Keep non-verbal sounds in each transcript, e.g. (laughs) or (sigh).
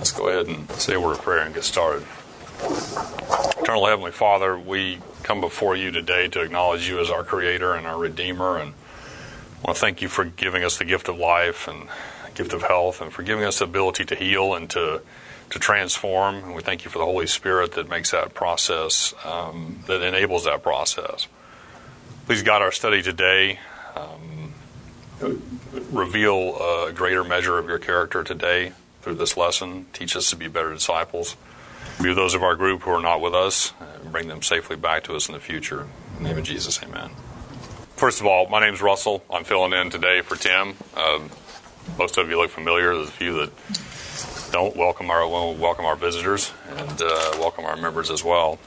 Let's go ahead and say a word of prayer and get started. Eternal Heavenly Father, we come before you today to acknowledge you as our Creator and our Redeemer, and I want to thank you for giving us the gift of life and gift of health, and for giving us the ability to heal and to to transform. And we thank you for the Holy Spirit that makes that process, um, that enables that process. Please guide our study today. Um, reveal a greater measure of your character today through this lesson. Teach us to be better disciples. Be those of our group who are not with us and bring them safely back to us in the future. In the name of Jesus, amen. First of all, my name is Russell. I'm filling in today for Tim. Um, most of you look familiar. There's a few that don't welcome our welcome our visitors and uh, welcome our members as well.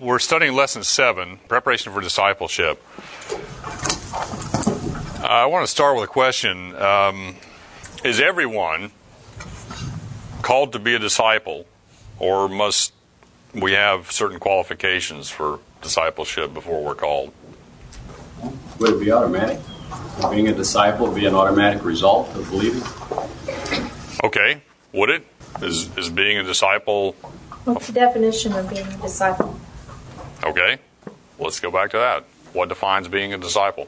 We're studying lesson seven, preparation for discipleship. I want to start with a question: um, Is everyone called to be a disciple, or must we have certain qualifications for discipleship before we're called? Would it be automatic? Being a disciple be an automatic result of believing? Okay. Would it? Is, is being a disciple. What's the definition of being a disciple? Okay. Let's go back to that. What defines being a disciple?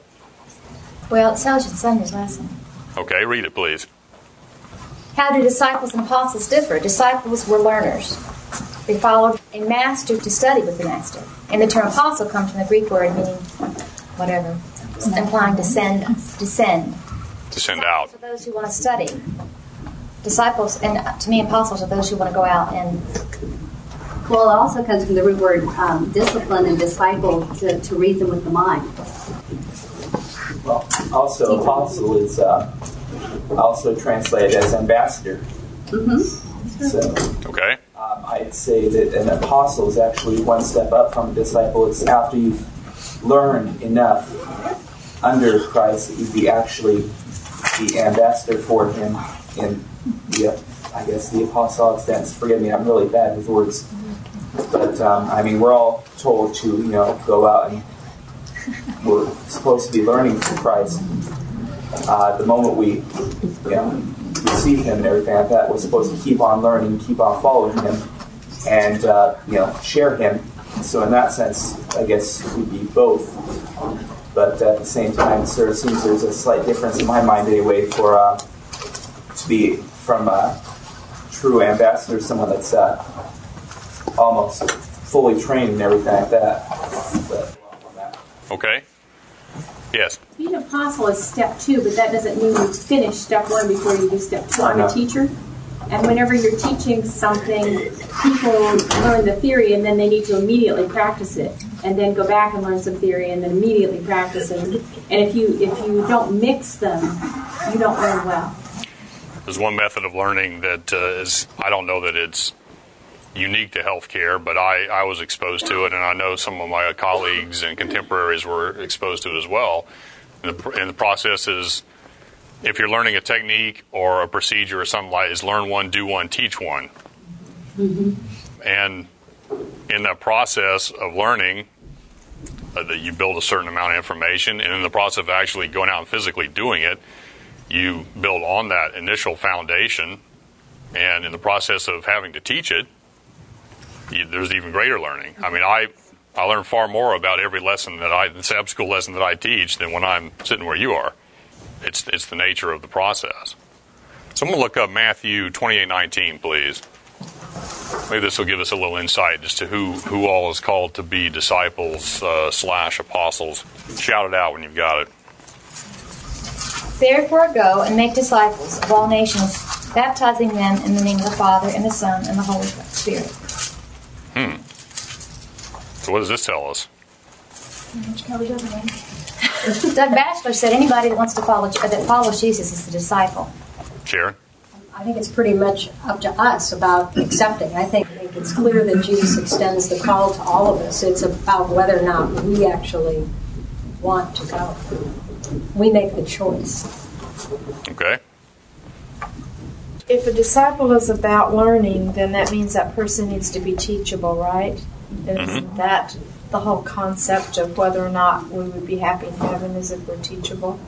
Well, it tells you in Sunday's lesson. Okay, read it, please. How do disciples and apostles differ? Disciples were learners. They followed a master to study with the master. And the term apostle comes from the Greek word meaning whatever, implying to send, descend. To send out. For those who want to study. Disciples, and to me, apostles are those who want to go out and. Well, it also comes from the root word um, discipline and disciple to, to reason with the mind. Well, also, apostle is uh, also translated as ambassador. Mm-hmm. So, okay. Um, I'd say that an apostle is actually one step up from a disciple. It's after you've learned enough under Christ that you'd be actually the ambassador for Him in the, I guess, the apostolic sense. Forgive me, I'm really bad with words. But, um, I mean, we're all told to, you know, go out and we're supposed to be learning from Christ. Uh, the moment we, you know, receive Him and everything like that, we're supposed to keep on learning, keep on following Him, and, uh, you know, share Him. So, in that sense, I guess we'd be both. But at the same time, it sort of seems there's a slight difference in my mind, anyway, for uh, to be from a true ambassador, someone that's uh, almost fully trained and everything like that. But, Okay. Yes. Being an apostle is step two, but that doesn't mean you finish step one before you do step two. I'm a teacher, and whenever you're teaching something, people learn the theory and then they need to immediately practice it, and then go back and learn some theory and then immediately practice it. And if you if you don't mix them, you don't learn well. There's one method of learning that uh, is I don't know that it's unique to healthcare, but I, I was exposed to it, and I know some of my colleagues and contemporaries were exposed to it as well. And the, and the process is if you're learning a technique or a procedure or something like is learn one, do one, teach one. Mm-hmm. And in that process of learning, uh, that you build a certain amount of information, and in the process of actually going out and physically doing it, you build on that initial foundation. And in the process of having to teach it, there's even greater learning. I mean, I I learn far more about every lesson that I, the Sabbath school lesson that I teach, than when I'm sitting where you are. It's it's the nature of the process. So I'm going to look up Matthew 28:19, please. Maybe this will give us a little insight as to who who all is called to be disciples uh, slash apostles. Shout it out when you've got it. Therefore, go and make disciples of all nations, baptizing them in the name of the Father and the Son and the Holy Spirit. Hmm. So what does this tell us? (laughs) Doug Batchelor said anybody that wants to follow that follows Jesus is the disciple. Sharon? I think it's pretty much up to us about accepting. I think, I think it's clear that Jesus extends the call to all of us. It's about whether or not we actually want to go. We make the choice. Okay. If a disciple is about learning, then that means that person needs to be teachable, right? Isn't Mhm. that the whole concept of whether or not we would be happy in heaven is if we're teachable?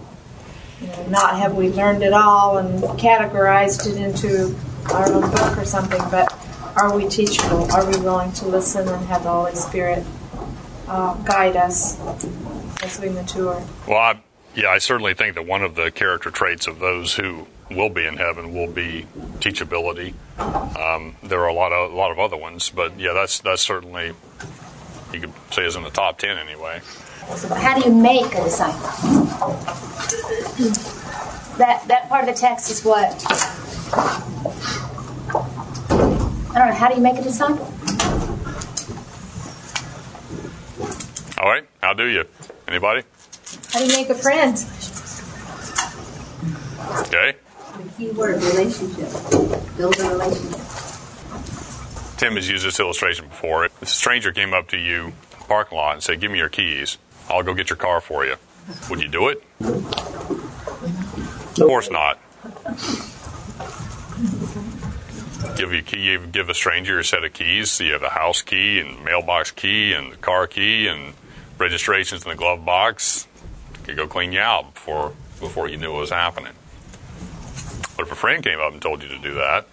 You know, not have we learned it all and categorized it into our own book or something, but are we teachable? Are we willing to listen and have the Holy Spirit uh, guide us as we mature? Well, I, yeah, I certainly think that one of the character traits of those who will be in heaven will be teachability. Um, there are a lot of a lot of other ones, but yeah, that's that's certainly you could say is in the top ten anyway. So how do you make a disciple? That that part of the text is what I don't know. How do you make a disciple? All right, how do you? Anybody? How do you make a friend? Okay. Key word, relationship. Build a relationship. Tim has used this illustration before. If a stranger came up to you in the parking lot and said, "Give me your keys. I'll go get your car for you." Would you do it? Of course not. Give you key. Give a stranger a set of keys. So you have a house key and mailbox key and car key and registrations in the glove box. Could go clean you out before before you knew what was happening. But if a friend came up and told you to do that,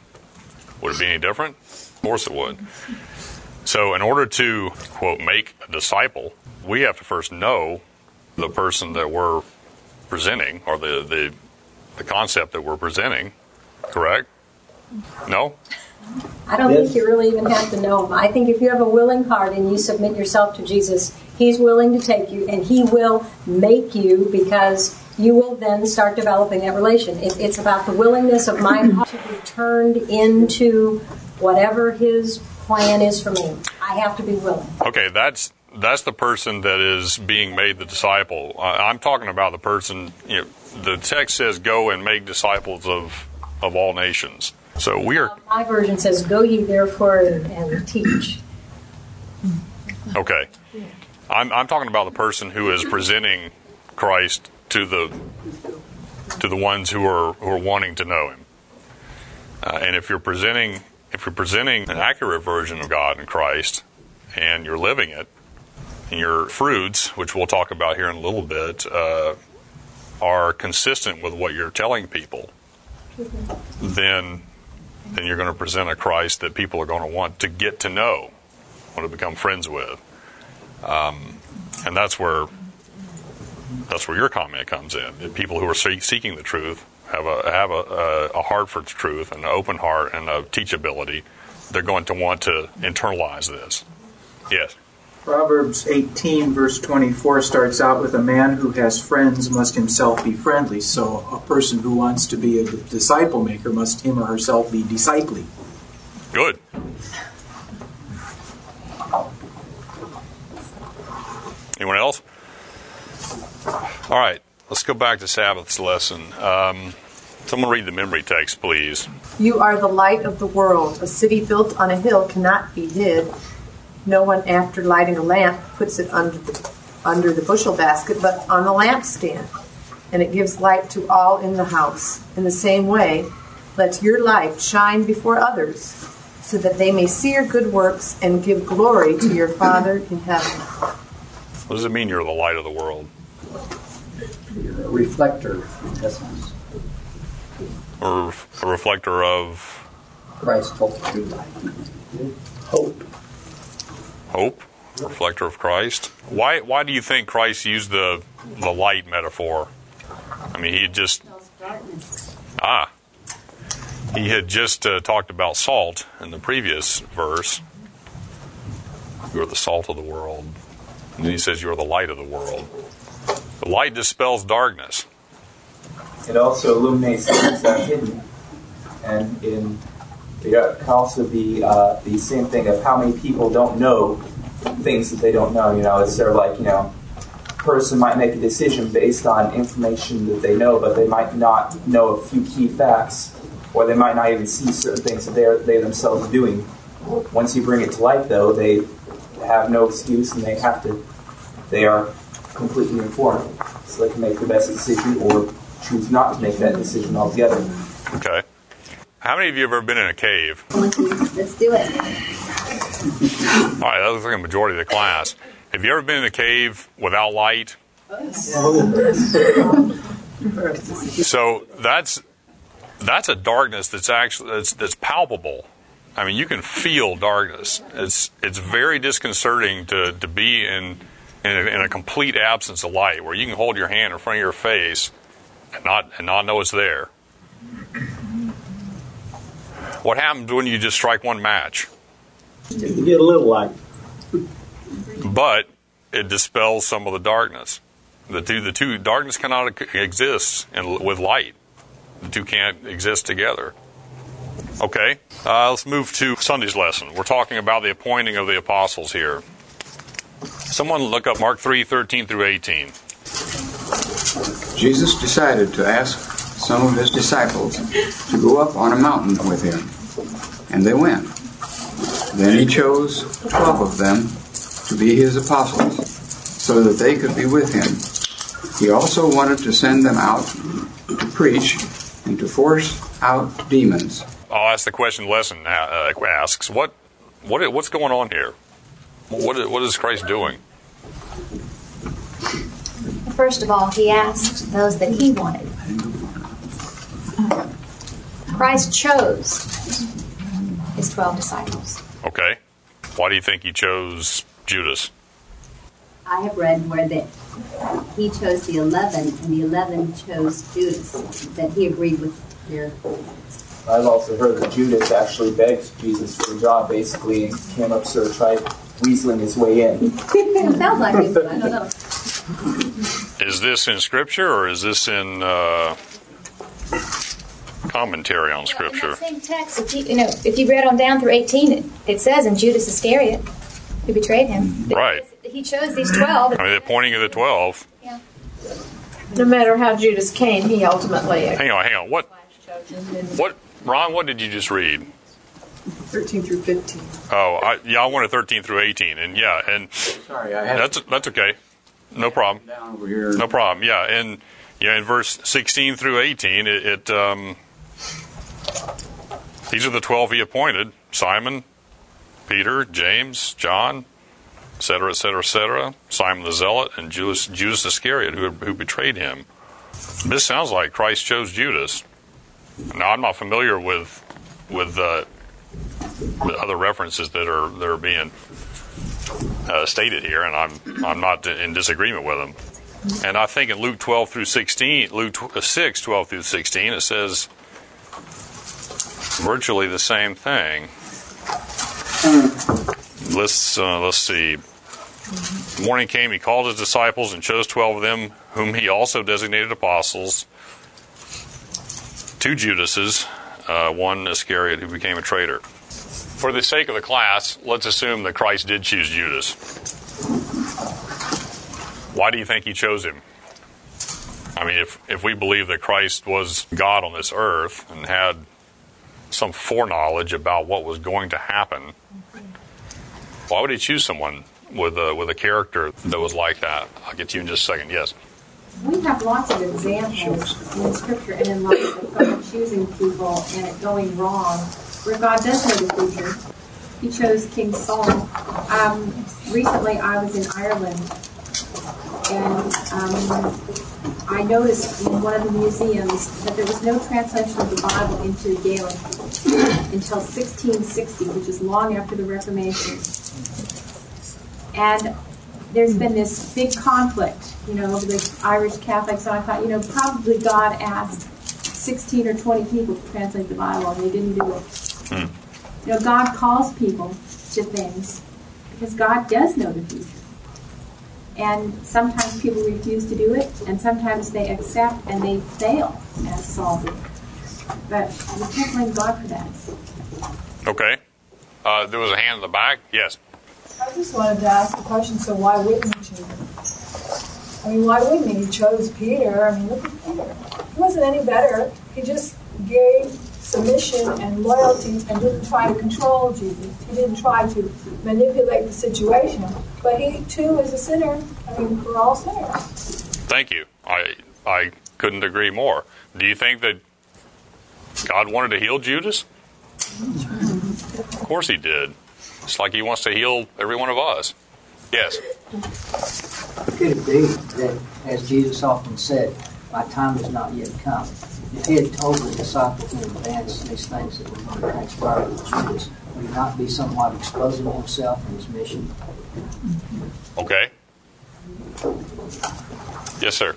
would it be any different? Of course it would. So, in order to, quote, make a disciple, we have to first know the person that we're presenting or the, the, the concept that we're presenting, correct? No? I don't think you really even have to know him. I think if you have a willing heart and you submit yourself to Jesus, He's willing to take you and He will make you because you will then start developing that relation. It, it's about the willingness of my heart to be turned into whatever His plan is for me. I have to be willing. Okay, that's that's the person that is being made the disciple. Uh, I'm talking about the person. You know, the text says, "Go and make disciples of of all nations." So we are My version says, Go ye therefore and teach. okay. I'm I'm talking about the person who is presenting Christ to the to the ones who are who are wanting to know Him. Uh, and if you're presenting if you're presenting an accurate version of God and Christ, and you're living it, and your fruits, which we'll talk about here in a little bit, uh, are consistent with what you're telling people, then then you're going to present a Christ that people are going to want to get to know, want to become friends with, um, and that's where that's where your comment comes in. People who are seeking the truth have a have a, a, a heart for truth and an open heart and a teachability. They're going to want to internalize this. Yes. Proverbs 18, verse 24, starts out with a man who has friends must himself be friendly. So a person who wants to be a disciple maker must him or herself be discipling. Good. Anyone else? All right, let's go back to Sabbath's lesson. Um, someone read the memory text, please. You are the light of the world. A city built on a hill cannot be hid. No one, after lighting a lamp, puts it under the, under the bushel basket, but on the lampstand, and it gives light to all in the house. In the same way, let your light shine before others, so that they may see your good works and give glory to your Father in heaven. What does it mean you're the light of the world? You're a reflector, in essence. Or a reflector of Christ told the true light. Hope. hope? Reflector of Christ? Why, why do you think Christ used the, the light metaphor? I mean, he had just. Ah. He had just uh, talked about salt in the previous verse. You're the salt of the world. And then he says, You're the light of the world. The light dispels darkness. It also illuminates things that are hidden. And in it can also be uh, the same thing of how many people don't know things that they don't know. You know, it's sort of like, you know, a person might make a decision based on information that they know, but they might not know a few key facts, or they might not even see certain things that they're, they themselves are doing. Once you bring it to light, though, they have no excuse and they have to, they are completely informed. So they can make the best decision or choose not to make that decision altogether. Okay. How many of you have ever been in a cave? Let's do it. All right, that looks like a majority of the class. Have you ever been in a cave without light? So that's that's a darkness that's actually that's, that's palpable. I mean, you can feel darkness. It's it's very disconcerting to, to be in in a, in a complete absence of light, where you can hold your hand in front of your face and not and not know it's there. What happens when you just strike one match? You get a little light. But it dispels some of the darkness. The two, the two, darkness cannot exist in, with light. The two can't exist together. Okay, uh, let's move to Sunday's lesson. We're talking about the appointing of the apostles here. Someone look up Mark 3 13 through 18. Jesus decided to ask some of his disciples to go up on a mountain with him, and they went. Then he chose twelve of them to be his apostles, so that they could be with him. He also wanted to send them out to preach and to force out demons. I'll ask the question lesson uh, asks. What, what, what's going on here? What, what is Christ doing? First of all, he asked those that he wanted. Christ chose his 12 disciples. Okay. Why do you think he chose Judas? I have read where that he chose the 11 and the 11 chose Judas, that he agreed with their I've also heard that Judas actually begged Jesus for a job, basically, and came up sort of tried weaseling his way in. Sounds like it, I don't know. Is this in Scripture or is this in uh, commentary on Scripture? In same text, if you, you know, if you read on down through 18, it, it says in Judas Iscariot, who betrayed him. Right. He chose these 12. I mean, the pointing of the 12. Yeah. No matter how Judas came, he ultimately. Hang on, hang on. What? What? Ron, what did you just read? 13 through 15. Oh, I, yeah, I wanted 13 through 18, and yeah, and Sorry, I had that's that's okay, no problem, down over here. no problem. Yeah, and yeah, in verse 16 through 18, it, it um, these are the 12 he appointed: Simon, Peter, James, John, et cetera, et cetera, et cetera. Simon the Zealot and Judas, Judas Iscariot, who, who betrayed him. This sounds like Christ chose Judas. Now, I'm not familiar with with uh, with other references that are that are being uh, stated here, and I'm I'm not in disagreement with them. And I think in Luke 12 through 16, Luke 6 12 through 16, it says virtually the same thing. Let's uh, let's see. Morning came, he called his disciples and chose twelve of them, whom he also designated apostles. Two Judases, uh, one Iscariot who became a traitor. For the sake of the class, let's assume that Christ did choose Judas. Why do you think he chose him? I mean, if, if we believe that Christ was God on this earth and had some foreknowledge about what was going to happen, why would he choose someone with a, with a character that was like that? I'll get to you in just a second. Yes. We have lots of examples in Scripture and in life of God choosing people and it going wrong, where God does know the future. He chose King Saul. Um, recently, I was in Ireland, and um, I noticed in one of the museums that there was no translation of the Bible into Gaelic until 1660, which is long after the Reformation. And there's been this big conflict, you know, over the Irish Catholics. And I thought, you know, probably God asked 16 or 20 people to translate the Bible, and they didn't do it. Hmm. You know, God calls people to things because God does know the future. And sometimes people refuse to do it, and sometimes they accept and they fail, as Saul did. But we can't blame God for that. Okay. Uh, there was a hand in the back. Yes. I just wanted to ask the question, so why wouldn't he choose him? I mean, why wouldn't he? He chose Peter. I mean, look at Peter. He wasn't any better. He just gave submission and loyalty and didn't try to control Jesus. He didn't try to manipulate the situation. But he, too, is a sinner. I mean, we're all sinners. Thank you. I I couldn't agree more. Do you think that God wanted to heal Judas? Of course he did. It's like he wants to heal every one of us. Yes. Could it be that, as Jesus often said, my time has not yet come. If he had told the disciples in advance these things that were going to transpire with Judas, would he not be somewhat exposing himself and his mission? Okay. Yes, sir.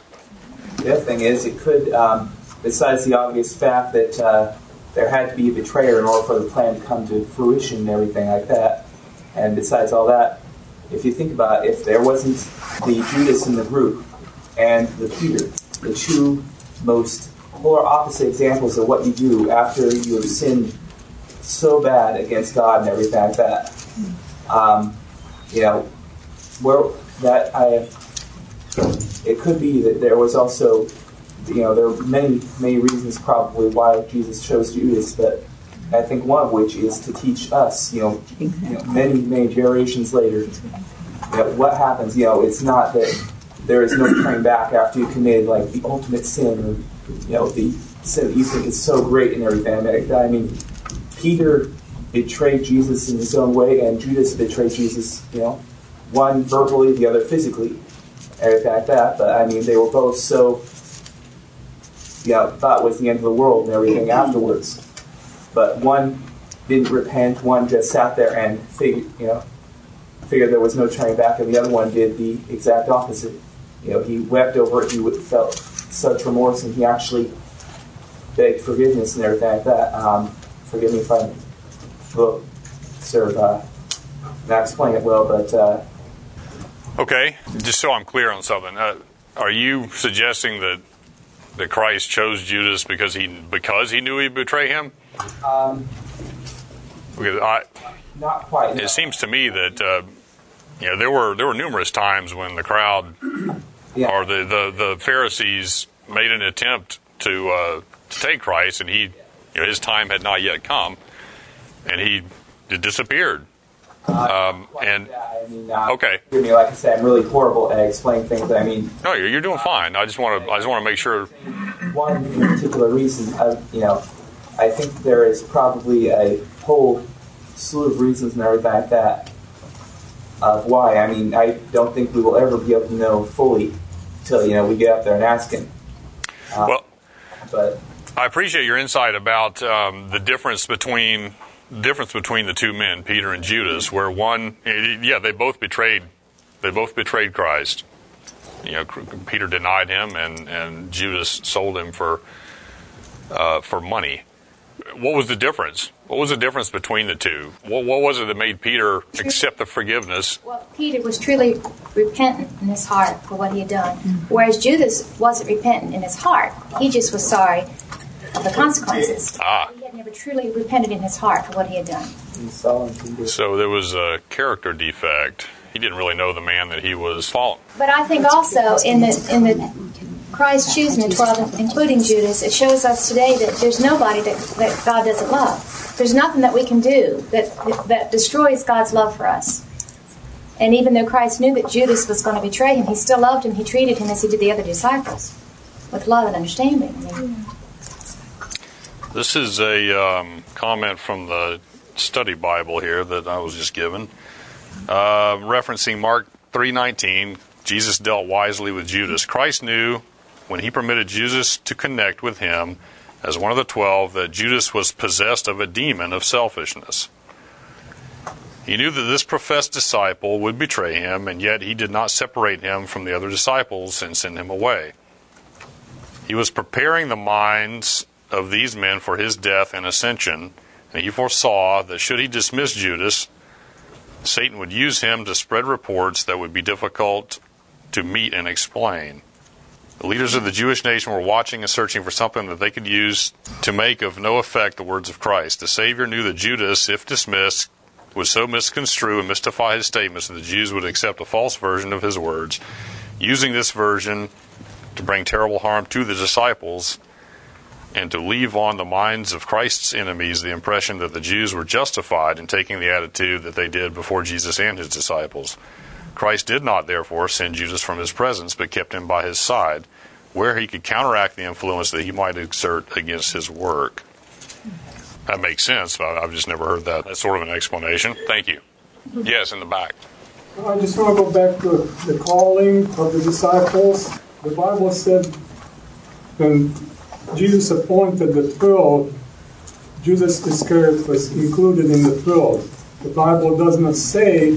The other thing is, it could, um, besides the obvious fact that uh, there had to be a betrayer in order for the plan to come to fruition and everything like that, and besides all that, if you think about it, if there wasn't the Judas in the group and the Peter, the two most polar opposite examples of what you do after you have sinned so bad against God and everything like that. Um, you know, where that I, it could be that there was also, you know, there are many many reasons probably why Jesus chose Judas, but I think one of which is to teach us, you know, you know many many generations later, that what happens. You know, it's not that there is no turning back after you committed like the ultimate sin or you know the sin that you think is so great and everything. I mean, Peter betrayed Jesus in his own way, and Judas betrayed Jesus. You know, one verbally, the other physically, everything like that. But I mean, they were both so. You know, thought was the end of the world and everything (clears throat) afterwards. But one didn't repent. One just sat there and figured, you know, figured there was no turning back, and the other one did the exact opposite. You know, he wept over it. He felt such remorse, and he actually begged forgiveness and everything like that. Um, forgive me if I'm well, sort of uh, not explaining it well, but. Uh, okay, just so I'm clear on something, uh, are you suggesting that that Christ chose Judas because he because he knew he'd betray him? Um, because I, not quite. It seems to me that uh, you know there were there were numerous times when the crowd yeah. or the, the, the Pharisees made an attempt to uh, to take Christ, and he you know his time had not yet come, and he disappeared. Um, and I mean, uh, okay, me, like I said, I'm really horrible at explaining things. I mean, no, you're, you're doing fine. I just want to I just want to make sure. One particular reason, of, you know, I think there is probably a whole slew of reasons and everything like that of why. I mean, I don't think we will ever be able to know fully till you know we get out there and ask him. Uh, well, but I appreciate your insight about um, the difference between difference between the two men, Peter and Judas, where one, yeah, they both betrayed, they both betrayed Christ. You know, Peter denied him, and and Judas sold him for uh, for money. What was the difference? What was the difference between the two? What, what was it that made Peter accept the forgiveness? Well, Peter was truly repentant in his heart for what he had done, whereas Judas wasn't repentant in his heart. He just was sorry of the consequences. Ah. He had never truly repented in his heart for what he had done. So there was a character defect. He didn't really know the man that he was following. But I think also in the in the Christ choosing the twelve, including Judas, it shows us today that there's nobody that, that God doesn't love. There's nothing that we can do that that destroys God's love for us. And even though Christ knew that Judas was going to betray him, he still loved him. He treated him as he did the other disciples, with love and understanding. This is a um, comment from the study Bible here that I was just given, uh, referencing Mark 3:19. Jesus dealt wisely with Judas. Christ knew when he permitted Judas to connect with him as one of the twelve that Judas was possessed of a demon of selfishness. He knew that this professed disciple would betray him, and yet he did not separate him from the other disciples and send him away. He was preparing the minds of these men for his death and ascension, and he foresaw that should he dismiss Judas, Satan would use him to spread reports that would be difficult to meet and explain. The leaders of the Jewish nation were watching and searching for something that they could use to make of no effect the words of Christ. The Savior knew that Judas, if dismissed, would so misconstrue and mystify his statements that the Jews would accept a false version of his words, using this version to bring terrible harm to the disciples and to leave on the minds of Christ's enemies the impression that the Jews were justified in taking the attitude that they did before Jesus and his disciples. Christ did not, therefore, send Judas from his presence, but kept him by his side, where he could counteract the influence that he might exert against his work. That makes sense. But I've just never heard that. That's sort of an explanation. Thank you. Yes, in the back. I just want to go back to the calling of the disciples. The Bible said when Jesus appointed the twelve, Judas Iscariot was included in the twelve. The Bible does not say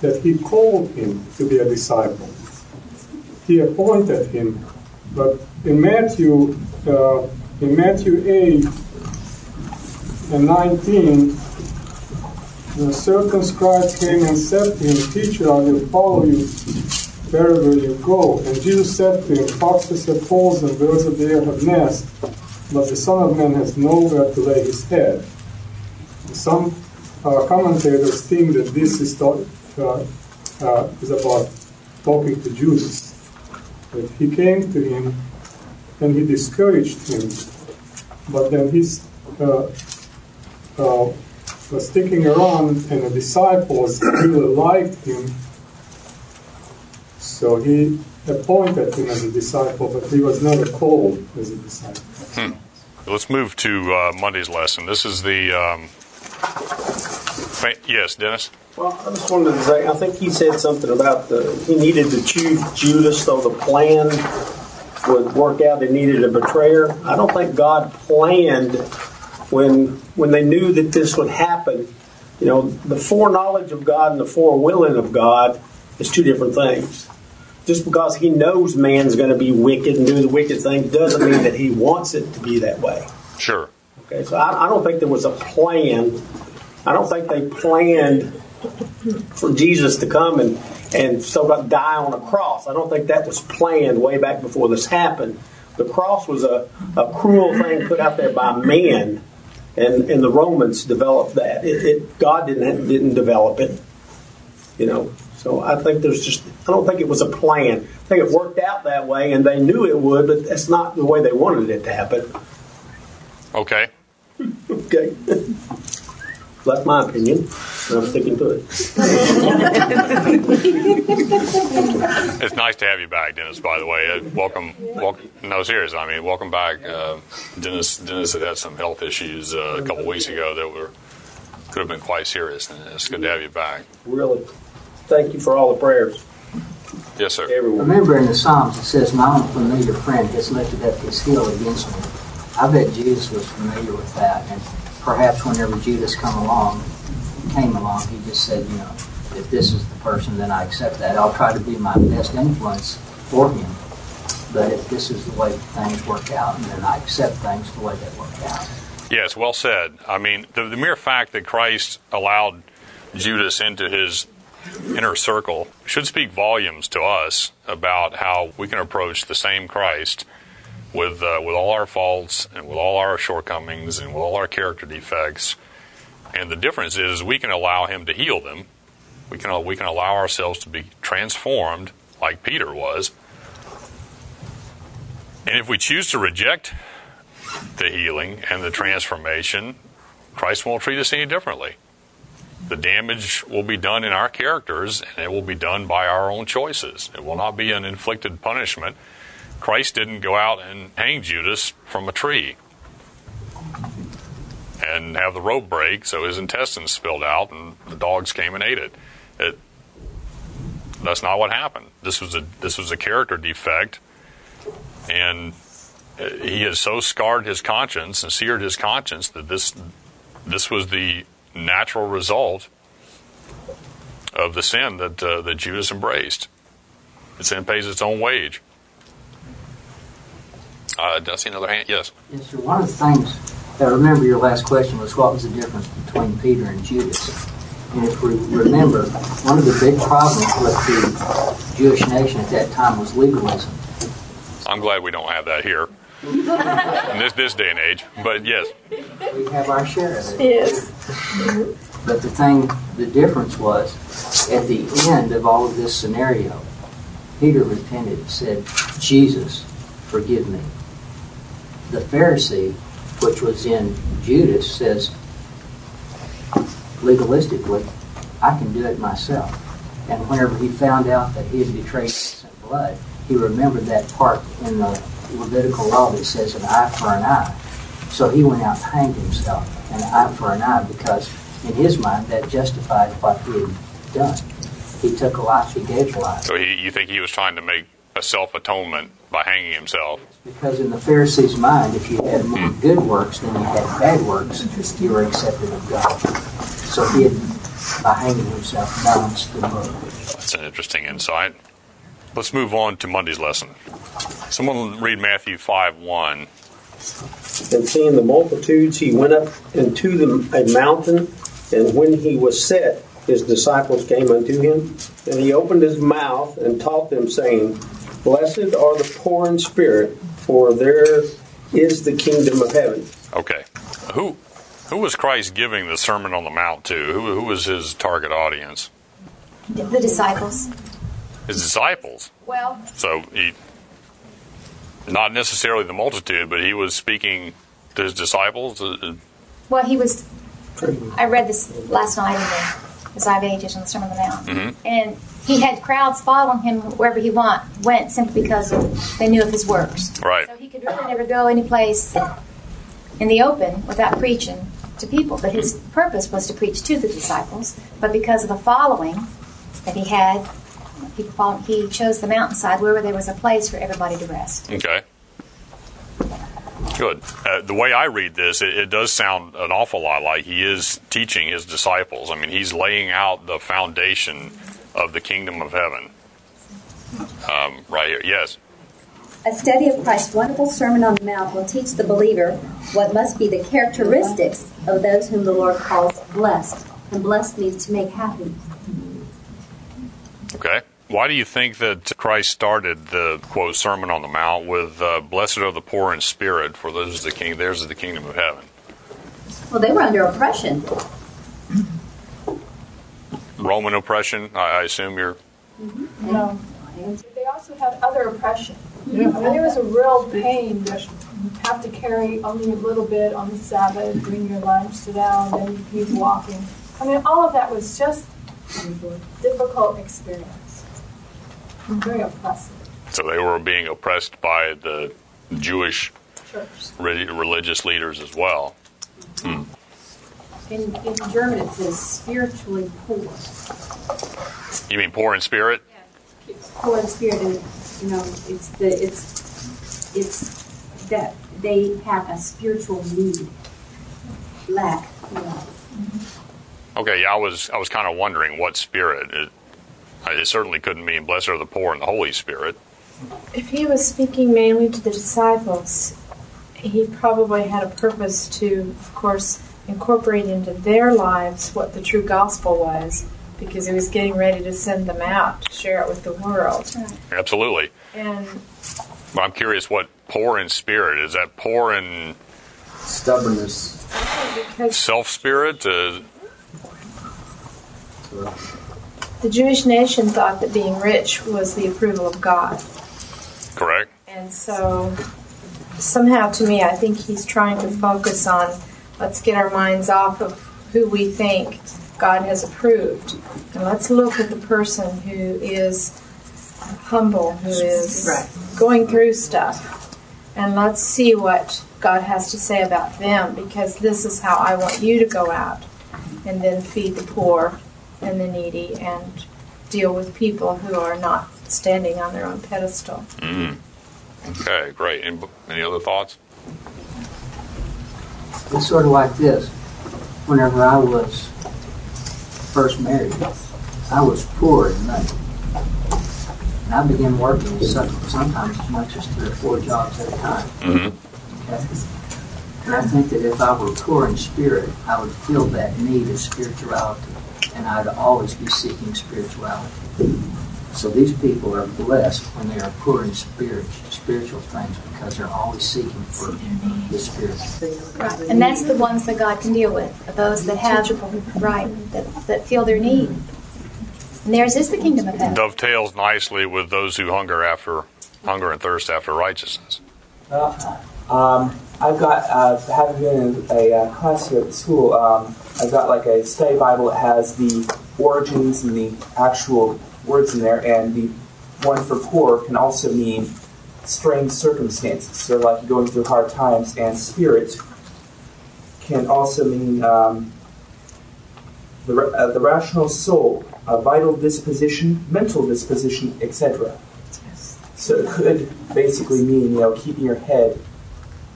that he called him to be a disciple. He appointed him. But in Matthew, uh, in Matthew 8 and 19, the certain came and said to him, Teacher, I will follow you wherever you go. And Jesus said to him, Foxes have holes and birds of the air have nests, but the Son of Man has nowhere to lay his head. Some uh, commentators think that this is, uh, uh, is about talking to Judas. That he came to him and he discouraged him, but then he's uh, uh, was sticking around, and the disciples really liked him. So he appointed him as a disciple, but he was never called as a disciple. Hmm. Let's move to uh, Monday's lesson. This is the. Um, yes, Dennis? Well, I just wanted to say, I think he said something about the he needed to choose Judas so the plan would work out. He needed a betrayer. I don't think God planned when when they knew that this would happen. You know, the foreknowledge of God and the forewilling of God is two different things. Just because He knows man's going to be wicked and do the wicked thing doesn't mean that He wants it to be that way. Sure. Okay, so I, I don't think there was a plan. I don't think they planned for Jesus to come and and so die on a cross. I don't think that was planned way back before this happened. The cross was a, a cruel thing put out there by man, and, and the Romans developed that. It, it, God didn't didn't develop it, you know. So I think there's just I don't think it was a plan. I think it worked out that way, and they knew it would, but that's not the way they wanted it to happen. Okay. (laughs) okay. That's my opinion, and I'm sticking to it. (laughs) it's nice to have you back, Dennis. By the way, uh, welcome. welcome no, serious. I mean, welcome back, uh, Dennis. Dennis had had some health issues uh, a couple weeks ago that were could have been quite serious, and it's good to have you back. Really, thank you for all the prayers. Yes, sir. Everyone. Remember in the Psalms it says, "My own familiar friend has lifted up his heel against me." I bet Jesus was familiar with that, and perhaps whenever Judas come along, came along, he just said, you know, if this is the person, then I accept that. I'll try to be my best influence for him. But if this is the way things work out, then I accept things the way they work out. Yes, well said. I mean, the, the mere fact that Christ allowed Judas into his inner circle should speak volumes to us about how we can approach the same Christ with uh, with all our faults and with all our shortcomings and with all our character defects. And the difference is we can allow him to heal them. We can we can allow ourselves to be transformed like Peter was. And if we choose to reject the healing and the transformation, Christ won't treat us any differently. The damage will be done in our characters and it will be done by our own choices. It will not be an inflicted punishment Christ didn't go out and hang Judas from a tree and have the rope break so his intestines spilled out and the dogs came and ate it. it that's not what happened. This was a this was a character defect, and he has so scarred his conscience and seared his conscience that this this was the natural result of the sin that uh, that Judas embraced. The sin pays its own wage. Uh, did I see another hand? Yes. Yes, sir. One of the things that I remember your last question was what was the difference between Peter and Judas? And if we remember, one of the big problems with the Jewish nation at that time was legalism. I'm glad we don't have that here (laughs) in this this day and age. But yes, we have our share of it. Yes. But the thing, the difference was, at the end of all of this scenario, Peter repented and said, "Jesus, forgive me." The Pharisee, which was in Judas, says, legalistically, I can do it myself. And whenever he found out that he had betrayed innocent blood, he remembered that part in the Levitical law that says an eye for an eye. So he went out and hanged himself, an eye for an eye, because in his mind that justified what he had done. He took a life, he gave a life. So he, you think he was trying to make a self atonement by hanging himself? Because in the Pharisees' mind, if you had more hmm. good works than you had bad works, just you were accepted of God. So he had, by hanging himself, balanced the book. That's an interesting insight. Let's move on to Monday's lesson. Someone read Matthew 5 1. And seeing the multitudes, he went up into the, a mountain, and when he was set, his disciples came unto him, and he opened his mouth and taught them, saying, Blessed are the poor in spirit, for there is the kingdom of heaven. Okay. Who who was Christ giving the Sermon on the Mount to? Who, who was his target audience? The disciples. His disciples. Well, So he, not necessarily the multitude, but he was speaking to his disciples. Uh, well, he was. I read this last night in the, the Five Ages on the Sermon on the Mount, mhm. and he had crowds following him wherever he went, went simply because of, they knew of his works. Right. So he could really never go any place in the open without preaching to people. But his purpose was to preach to the disciples. But because of the following that he had, people follow, he chose the mountainside where there was a place for everybody to rest. Okay. Good. Uh, the way I read this, it, it does sound an awful lot like he is teaching his disciples. I mean, he's laying out the foundation of the kingdom of heaven. Um, right here. Yes. A study of Christ's wonderful Sermon on the Mount will teach the believer what must be the characteristics of those whom the Lord calls blessed. And blessed means to make happy. Okay. Why do you think that Christ started the quote Sermon on the Mount with uh, "Blessed are the poor in spirit, for those is the king, theirs is the kingdom of heaven"? Well, they were under oppression. Roman oppression. I, I assume you're. No. They also had other oppression. I mean, there was a real pain that you have to carry only a little bit on the Sabbath, bring your lunch, sit down, then you keep walking. I mean, all of that was just a difficult experience. Very oppressive. So they were being oppressed by the Jewish Church. re- religious leaders as well. Hmm. In, in German, it says spiritually poor. You mean poor in spirit? Poor in spirit, and you know, it's the it's it's that they have a spiritual need, lack. You know. Okay, yeah, I was I was kind of wondering what spirit. It, it certainly couldn't mean blessed are the poor in the Holy Spirit. If he was speaking mainly to the disciples, he probably had a purpose to, of course, incorporate into their lives what the true gospel was, because he was getting ready to send them out to share it with the world. Absolutely. And But I'm curious what poor in spirit is. That poor in Stubbornness. self spirit? Uh, the Jewish nation thought that being rich was the approval of God. correct. And so, somehow to me, I think he's trying to focus on let's get our minds off of who we think God has approved. And let's look at the person who is humble, who is going through stuff. And let's see what God has to say about them because this is how I want you to go out and then feed the poor and the needy and deal with people who are not standing on their own pedestal. Mm. Okay, great. Any, any other thoughts? It's sort of like this. Whenever I was first married, I was poor in money. And I began working sometimes as much as three or four jobs at a time. Mm-hmm. Okay? And I think that if I were poor in spirit, I would feel that need of spirituality. And I'd always be seeking spirituality. So these people are blessed when they are poor in spirit, spiritual things because they're always seeking for the spirit. Right. And that's the ones that God can deal with, those that have, right, that, that feel their need. And theirs is the kingdom of heaven. Dovetails nicely with those who hunger after hunger and thirst after righteousness. Well, um, I've got, uh, having been in a uh, class here at the school, um, I've got like a study Bible that has the origins and the actual words in there, and the one for poor can also mean strange circumstances. So, like going through hard times, and spirit can also mean um, the, uh, the rational soul, a vital disposition, mental disposition, etc. So it could basically mean, you know, keeping your head,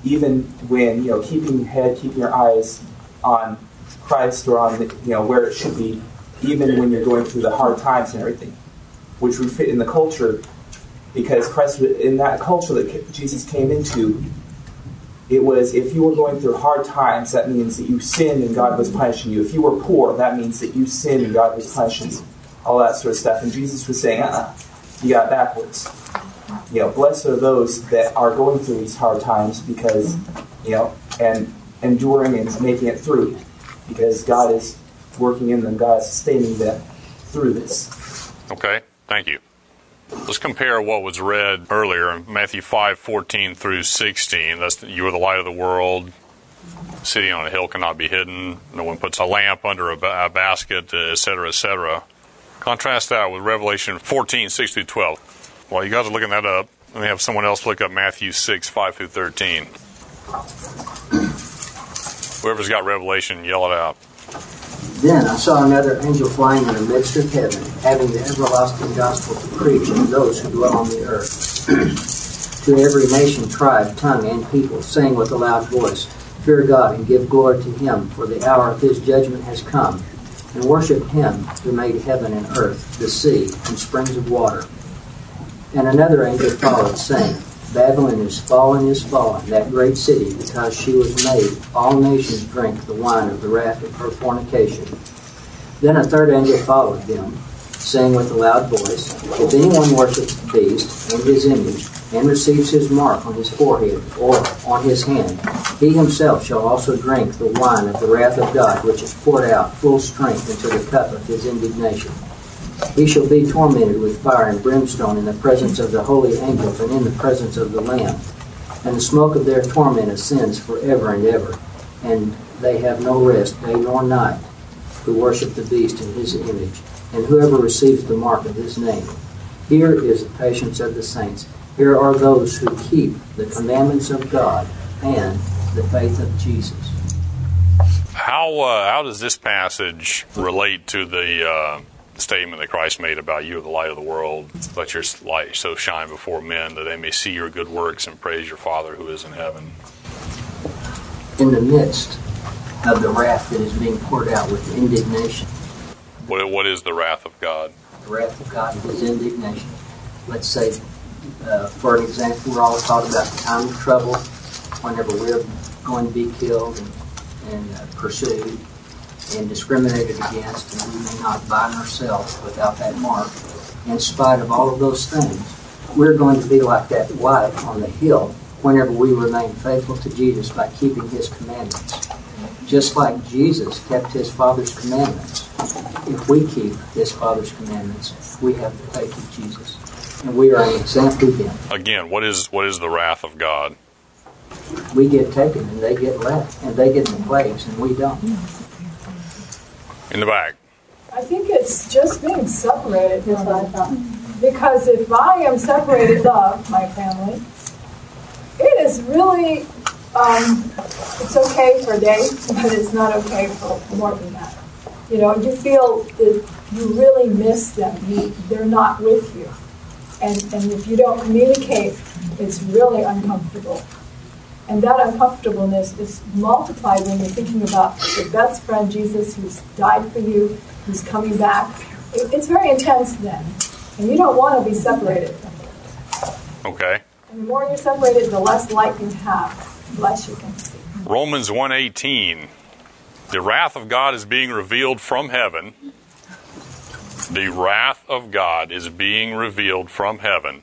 even when, you know, keeping your head, keeping your eyes on Christ or on, the, you know, where it should be, even when you're going through the hard times and everything, which would fit in the culture, because Christ, in that culture that Jesus came into, it was if you were going through hard times, that means that you sinned and God was punishing you. If you were poor, that means that you sinned and God was punishing you. All that sort of stuff. And Jesus was saying, uh-uh, you got backwards you know, blessed are those that are going through these hard times because, you know, and enduring and making it through because God is working in them, God is sustaining them through this. Okay, thank you. Let's compare what was read earlier Matthew 5 14 through 16. That's you are the light of the world. City on a hill cannot be hidden. No one puts a lamp under a, a basket, uh, etc., etc. Contrast that with Revelation 14 6 through 12. While you guys are looking that up, let me have someone else look up Matthew 6, 5 through 13. Whoever's got Revelation, yell it out. Then I saw another angel flying in the midst of heaven, having the everlasting gospel to preach to those who dwell on the earth, (clears throat) to every nation, tribe, tongue, and people, saying with a loud voice, Fear God and give glory to him, for the hour of his judgment has come, and worship him who made heaven and earth, the sea, and springs of water. And another angel followed, saying, Babylon is fallen, is fallen, that great city, because she was made all nations drink the wine of the wrath of her fornication. Then a third angel followed them, saying with a loud voice, If anyone worships the beast and his image, and receives his mark on his forehead or on his hand, he himself shall also drink the wine of the wrath of God, which is poured out full strength into the cup of his indignation. He shall be tormented with fire and brimstone in the presence of the holy angels and in the presence of the Lamb. And the smoke of their torment ascends forever and ever. And they have no rest day nor night who worship the beast in his image, and whoever receives the mark of his name. Here is the patience of the saints. Here are those who keep the commandments of God and the faith of Jesus. How uh, how does this passage relate to the uh, statement that Christ made about you are the light of the world. Let your light so shine before men that they may see your good works and praise your Father who is in heaven. In the midst of the wrath that is being poured out with indignation. What, what is the wrath of God? The wrath of God is indignation. Let's say, uh, for an example, we're all taught about the time of trouble whenever we're going to be killed and, and uh, pursued and discriminated against, and we may not bind ourselves without that mark. In spite of all of those things, we're going to be like that light on the hill whenever we remain faithful to Jesus by keeping His commandments. Just like Jesus kept His Father's commandments, if we keep His Father's commandments, we have the faith of Jesus. And we are an example to them. Again, what is what is the wrath of God? We get taken and they get left, and they get in the place and we don't. In the back. I think it's just being separated from them. Because if I am separated of my family, it is really, um, it's okay for a day, but it's not okay for more than that. You know, you feel that you really miss them. You, they're not with you. And, and if you don't communicate, it's really uncomfortable. And that uncomfortableness is multiplied when you're thinking about your best friend Jesus who's died for you, who's coming back. It, it's very intense then. And you don't want to be separated from it. Okay. And the more you're separated, the less light you have, the less you can see. Romans 1:18 The wrath of God is being revealed from heaven. The wrath of God is being revealed from heaven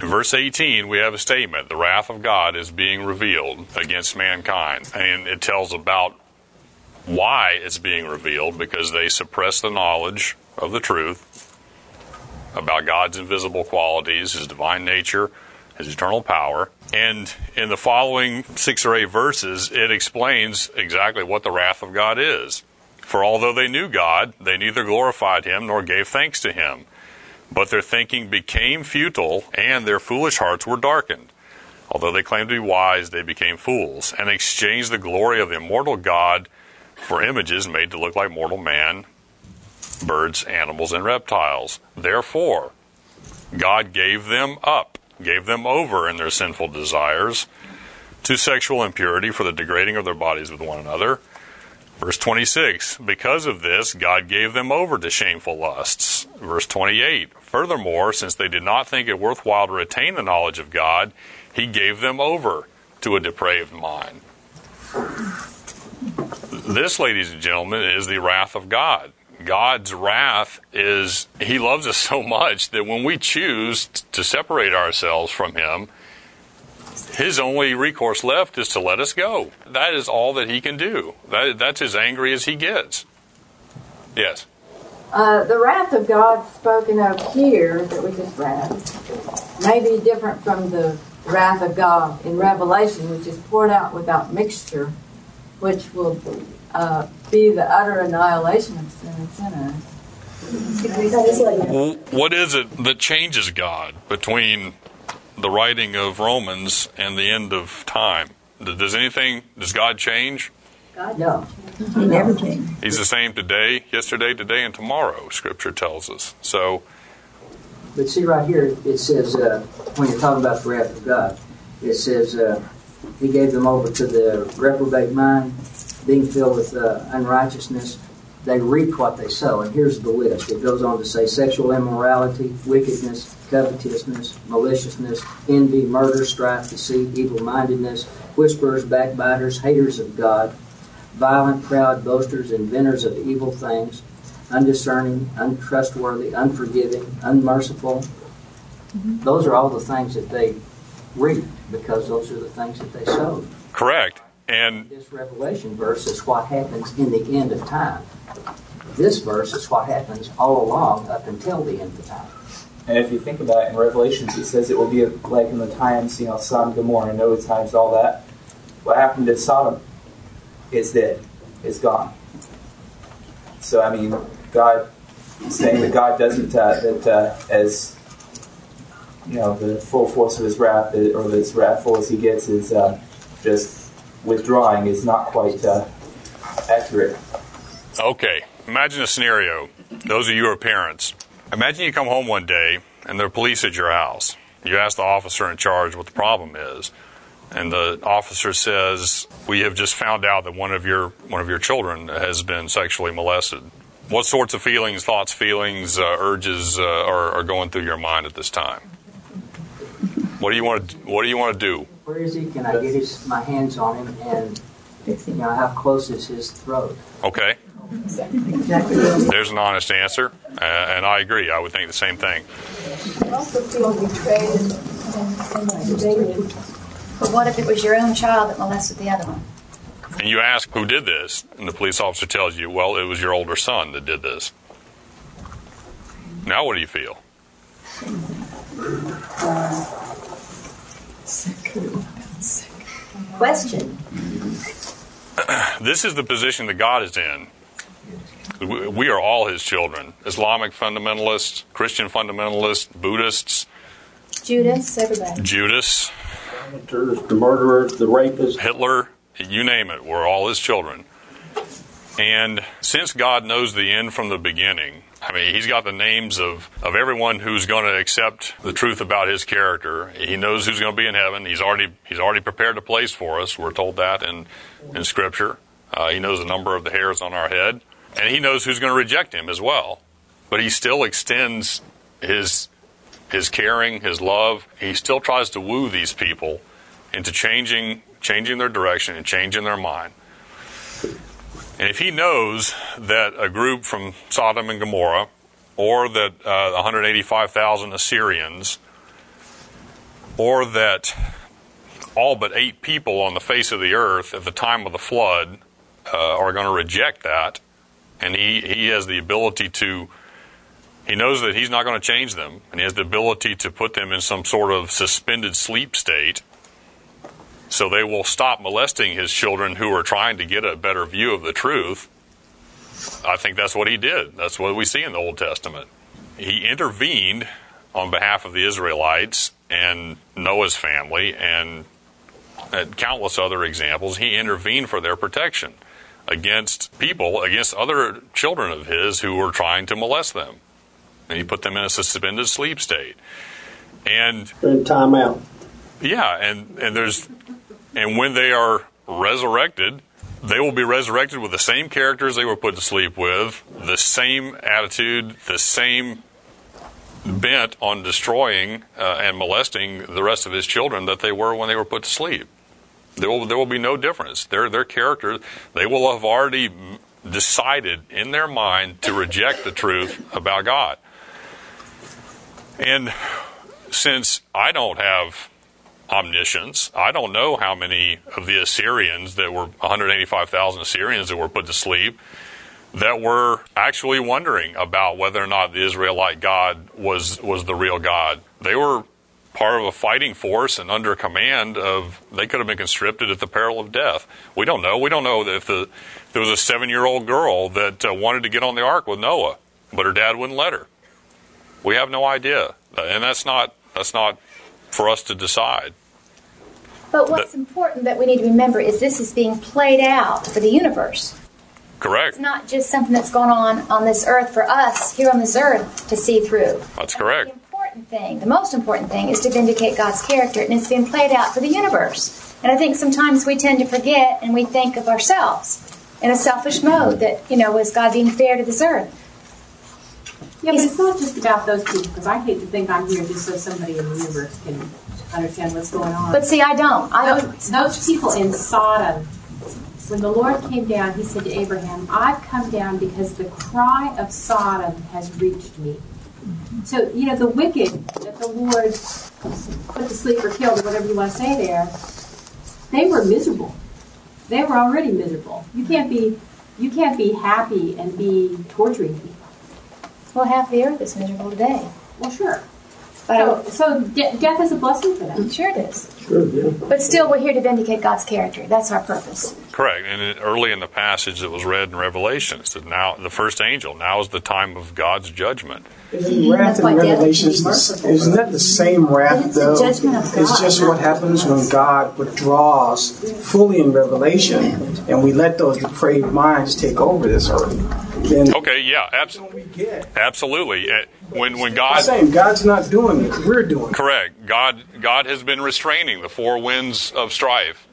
In verse 18, we have a statement the wrath of God is being revealed against mankind. And it tells about why it's being revealed because they suppress the knowledge of the truth about God's invisible qualities, His divine nature, his eternal power. And in the following six or eight verses, it explains exactly what the wrath of God is. For although they knew God, they neither glorified him nor gave thanks to him. But their thinking became futile, and their foolish hearts were darkened. Although they claimed to be wise, they became fools, and exchanged the glory of the immortal God for images made to look like mortal man, birds, animals, and reptiles. Therefore, God gave them up, gave them over in their sinful desires to sexual impurity for the degrading of their bodies with one another. Verse 26, because of this, God gave them over to shameful lusts. Verse 28, furthermore, since they did not think it worthwhile to retain the knowledge of God, He gave them over to a depraved mind. This, ladies and gentlemen, is the wrath of God. God's wrath is He loves us (laughs) so much that when we choose to separate ourselves from Him, His only recourse left is to let us go. That is all that He can do. That, that's as angry as He gets. Yes. Uh, the wrath of God spoken of here that we just read may be different from the wrath of God in Revelation, which is poured out without mixture, which will uh, be the utter annihilation of sin and sinners. What is it that changes God between the writing of Romans and the end of time? Does anything, does God change? God, no. He never changed. He's the same today, yesterday, today, and tomorrow, Scripture tells us. So, But see right here, it says, uh, when you're talking about the wrath of God, it says, uh, He gave them over to the reprobate mind, being filled with uh, unrighteousness. They reap what they sow. And here's the list. It goes on to say sexual immorality, wickedness, covetousness, maliciousness, envy, murder, strife, deceit, evil mindedness, whisperers, backbiters, haters of God, violent, proud, boasters, inventors of evil things, undiscerning, untrustworthy, unforgiving, unmerciful. Mm-hmm. Those are all the things that they reap because those are the things that they sow. correct. And This Revelation verse is what happens in the end of time. This verse is what happens all along up until the end of time. And if you think about it in Revelations, it says it will be like in the times, you know, Sodom, Gomorrah, Noah times, all that. What happened to Sodom is dead. It's gone. So, I mean, God, saying that God doesn't, uh, that uh, as, you know, the full force of his wrath, or as wrathful as he gets, is uh, just withdrawing is not quite uh, accurate. Okay, imagine a scenario. Those of you who are parents, imagine you come home one day and there are police at your house. You ask the officer in charge what the problem is, and the officer says, "We have just found out that one of your one of your children has been sexually molested." What sorts of feelings, thoughts, feelings, uh, urges uh, are, are going through your mind at this time? What do you want to What do you want to do? Where is he? Can I get his, my hands on him and you know how close is his throat? Okay, Exactly. there's an honest answer, uh, and I agree. I would think the same thing. I also feel betrayed and, and, and. But what if it was your own child that molested the other one? And you ask who did this, and the police officer tells you, well, it was your older son that did this. Now, what do you feel? Question. This is the position that God is in. We we are all His children Islamic fundamentalists, Christian fundamentalists, Buddhists, Judas, everybody. Judas, The murderers, the rapists. Hitler, you name it, we're all His children. And since God knows the end from the beginning, I mean, He's got the names of, of everyone who's going to accept the truth about His character. He knows who's going to be in heaven. He's already He's already prepared a place for us. We're told that in in Scripture. Uh, he knows the number of the hairs on our head, and He knows who's going to reject Him as well. But He still extends His His caring, His love. He still tries to woo these people into changing changing their direction and changing their mind. And if he knows that a group from Sodom and Gomorrah, or that uh, 185,000 Assyrians, or that all but eight people on the face of the earth at the time of the flood uh, are going to reject that, and he, he has the ability to, he He knows that he's not going to change them, and he has the ability to put them in some sort of suspended sleep state so they will stop molesting his children who are trying to get a better view of the truth. I think that's what he did. That's what we see in the Old Testament. He intervened on behalf of the Israelites and Noah's family and, countless other examples. He intervened for their protection against people, against other children of his who were trying to molest them. And he put them in a suspended sleep state. And in timeout. Yeah, and, and there's and when they are resurrected, they will be resurrected with the same characters they were put to sleep with, the same attitude, the same bent on destroying uh, and molesting the rest of his children that they were when they were put to sleep. There will, there will be no difference. Their, their characters, they will have already decided in their mind to reject the truth about God. And since I don't have omniscience. I don't know how many of the Assyrians that were 185,000 Assyrians that were put to sleep that were actually wondering about whether or not the Israelite God was was the real God. They were part of a fighting force and under command of they could have been conscripted at the peril of death. We don't know. We don't know if, the, there was a seven year old girl that uh, wanted to get on the ark with Noah, but her dad wouldn't let her. We have no idea, and that's not that's not for us to decide. But what's important that we need to remember is this is being played out for the universe. Correct. It's not just something that's going on on this earth for us here on this earth to see through. That's correct. The important thing, the most important thing, is to vindicate God's character, and it's being played out for the universe. And I think sometimes we tend to forget and we think of ourselves in a selfish mode that, you know, is God being fair to this earth? Yeah, but it's not just about those people, because I hate to think I'm here just so somebody in the universe can understand what's going on. But see, I don't. I don't. Those, those people in Sodom, when the Lord came down, He said to Abraham, "I've come down because the cry of Sodom has reached me." So you know the wicked that the Lord put to sleep or killed, or whatever you want to say there, they were miserable. They were already miserable. You can't be you can't be happy and be torturing people. Well, half the earth is miserable today. Well, sure. So, so de- death is a blessing for them. Sure it is. Sure, yeah. But still, we're here to vindicate God's character. That's our purpose. Correct. And it, early in the passage that was read in Revelation, it said, "Now the first angel. Now is the time of God's judgment." Isn't wrath in Revelations? The, isn't that the same wrath though? It's just what happens when God withdraws fully in Revelation, and we let those depraved minds take over this earth. Then okay, yeah, absolutely, absolutely. When when God, I'm saying God's not doing it, we're doing it. correct, God God has been restraining the four winds of strife.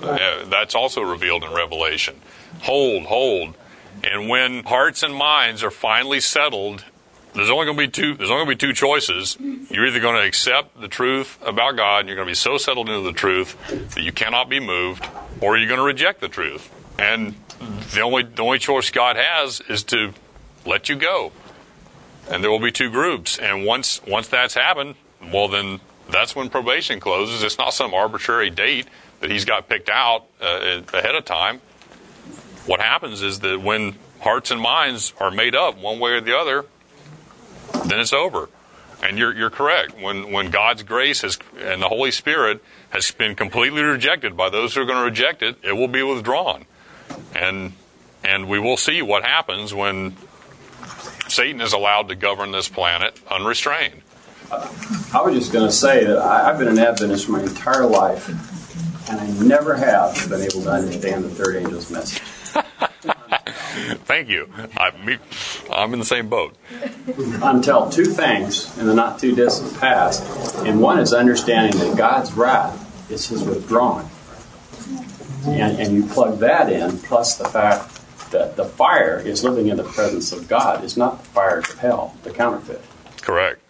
Uh, that's also revealed in Revelation. Hold, hold, and when hearts and minds are finally settled, there's only going to be two. There's only going to be two choices. You're either going to accept the truth about God, and you're going to be so settled into the truth that you cannot be moved, or you're going to reject the truth. And the only the only choice God has is to let you go. And there will be two groups. And once once that's happened, well then that's when probation closes. It's not some arbitrary date that he's got picked out uh, ahead of time. What happens is that when hearts and minds are made up one way or the other, then it's over. And you're, you're correct. When, when God's grace has, and the Holy Spirit has been completely rejected by those who are going to reject it, it will be withdrawn. And, and we will see what happens when Satan is allowed to govern this planet unrestrained. I was just going to say that I, I've been an Adventist my entire life, and I never have been able to understand the third angel's message. (laughs) Thank you. I, I'm in the same boat. Until two things in the not too distant past, and one is understanding that God's wrath is His withdrawing, and, and you plug that in, plus the fact that the fire is living in the presence of God, is not the fire of hell, the counterfeit. Correct.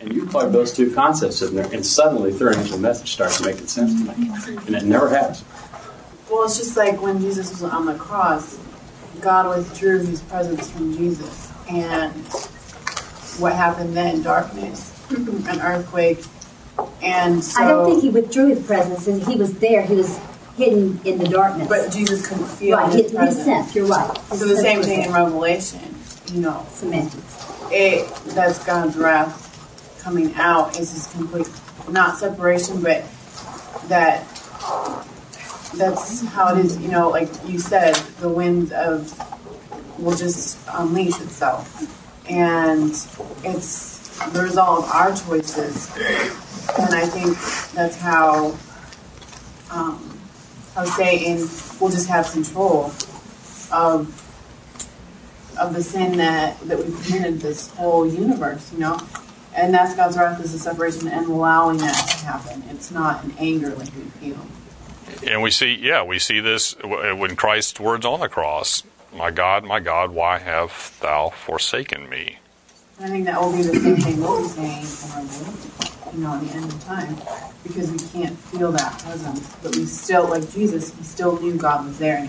And you plug those two concepts in there, and suddenly third angel message starts making sense to me, and it never has. Well, it's just like when Jesus was on the cross, God withdrew his presence from Jesus. And what happened then? Darkness, an earthquake. And so. I don't think he withdrew his presence, and he was there. He was hidden in the darkness. But Jesus couldn't feel right, his presence. his sense. You're right. So the same thing in Revelation, you know. Semantics. it that's God's wrath coming out is His complete not separation, but that that's how it is. You know, like you said, the wind of will just unleash itself, and it's the result of our choices. And I think that's how um, how we'll just have control of of the sin that that we've committed this whole universe. You know. And that's God's wrath is a separation and allowing that to happen. It's not an anger like we feel. And we see, yeah, we see this uh, when Christ's words on the cross My God, my God, why have thou forsaken me? I think that will be the same thing we'll be saying you know, at the end of time, because we can't feel that presence. But we still, like Jesus, he still knew God was there.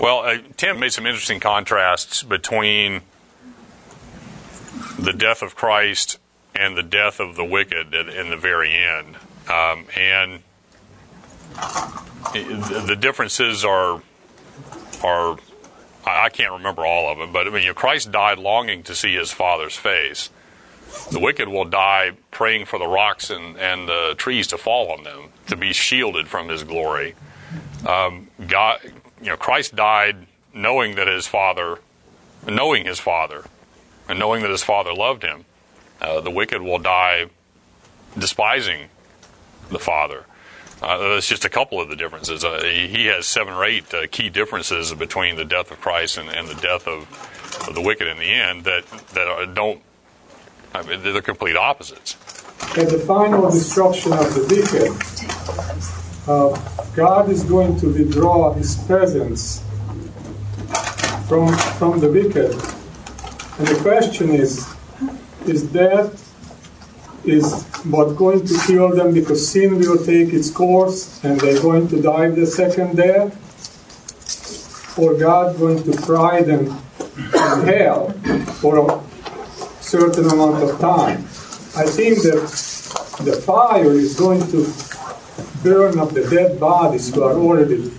well, uh, Tim made some interesting contrasts between the death of Christ and the death of the wicked in the very end. Um, and the differences are are I can't remember all of them, but I mean, you know, Christ died longing to see his Father's face. The wicked will die praying for the rocks and, and the trees to fall on them to be shielded from His glory. Um, God, you know, Christ died knowing that His Father, knowing His Father, and knowing that his father loved him. Uh, the wicked will die despising the father. Uh, that's just a couple of the differences. Uh, he has seven or eight uh, key differences between the death of Christ and, and the death of, of, the wicked in the end that that don't. I mean, they're the complete opposites. At the final destruction of the wicked, uh, God is going to withdraw His presence from from the wicked and the question is, is that is what going to kill them because sin will take its course and they're going to die the second death? Or God going to fry them in hell for a certain amount of time? I think that the fire is going to burn up the dead bodies who are already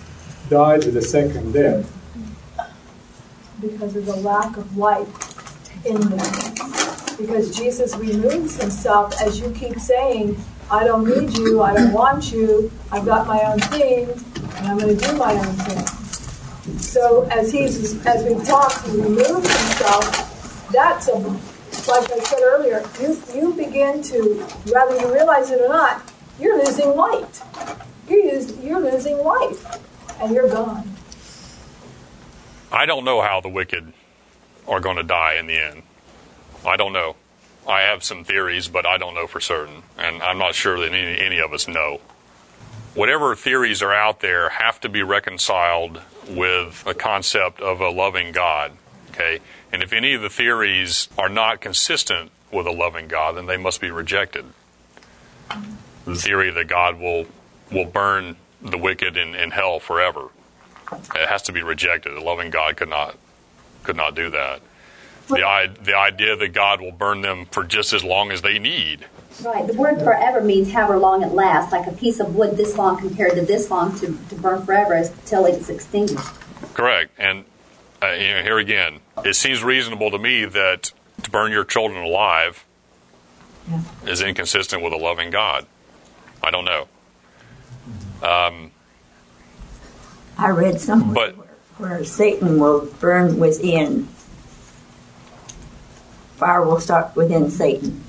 died the second death. Because of the lack of light in them. Because Jesus removes himself, as you keep saying, I don't need you, I don't want you, I've got my own thing, and I'm going to do my own thing. So as he's as we talked, he removes himself. That's a like I said earlier, you you begin to, whether you realize it or not, you're losing light. You're, you're losing life, and you're gone. I don't know how the wicked are going to die in the end. I don't know. I have some theories, but I don't know for certain. And I'm not sure that any, any of us know. Whatever theories are out there have to be reconciled with the concept of a loving God. Okay? And if any of the theories are not consistent with a loving God, then they must be rejected. The theory that God will will burn the wicked in, in hell forever. It has to be rejected. A loving God could not could not do that. The, the idea that God will burn them for just as long as they need. Right. The word forever means however long it lasts, like a piece of wood this long compared to this long to, to burn forever until it's extinguished. Correct. And uh, you know, here again, it seems reasonable to me that to burn your children alive yeah. is inconsistent with a loving God. I don't know. Um, I read somewhere but, where, where Satan will burn within fire will start within Satan.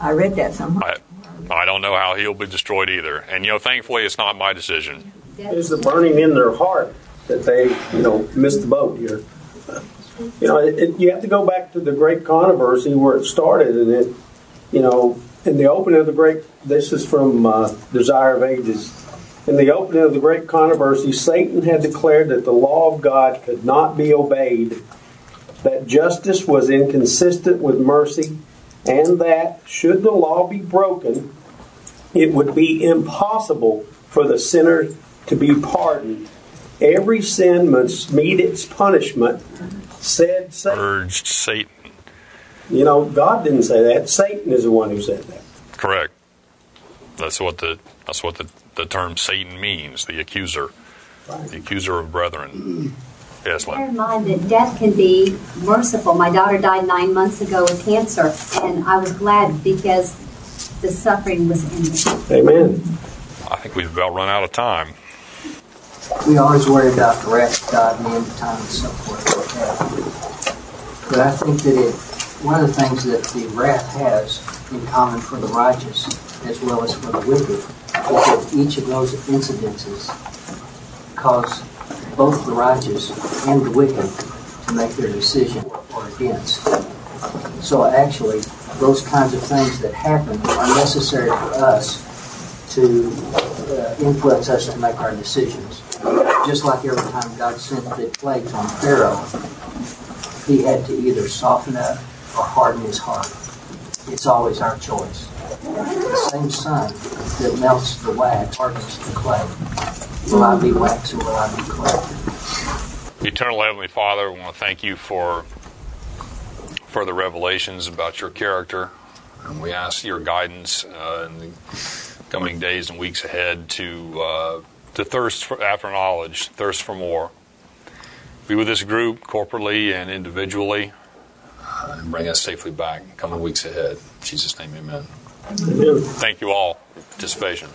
I read that somewhere. I, I don't know how he'll be destroyed either. And, you know, thankfully, it's not my decision. It's the burning in their heart that they, you know, missed the boat here. You know, it, it, you have to go back to the great controversy where it started, and it, you know, in the opening of the great, this is from uh, Desire of Ages. In the opening of the great controversy, Satan had declared that the law of God could not be obeyed that justice was inconsistent with mercy, and that, should the law be broken, it would be impossible for the sinner to be pardoned. Every sin must meet its punishment, said Satan. Urged Satan. You know, God didn't say that. Satan is the one who said that. Correct. That's what the that's what the, the term Satan means, the accuser. Right. The accuser of brethren. Yes, Bear in mind that death can be merciful. My daughter died nine months ago with cancer, and I was glad because the suffering was ended. Amen. I think we've about run out of time. We always worry about the wrath of God and the end of time and so forth. But I think that it, one of the things that the wrath has in common for the righteous as well as for the wicked is that each of those incidences cause both the righteous and the wicked to make their decision or against. So actually, those kinds of things that happen are necessary for us to uh, influence us to make our decisions. Just like every time God sent the plagues on Pharaoh, he had to either soften up or harden his heart. It's always our choice. The same sun that melts the wax hardens the clay. Will I be wax or will I be clay? Eternal Heavenly Father, we want to thank you for further revelations about your character. And we ask your guidance uh, in the coming days and weeks ahead to uh, to thirst for, after knowledge, thirst for more. Be with this group corporately and individually, uh, and bring us safely back in coming weeks ahead. In Jesus' name, amen. Thank you all for participation.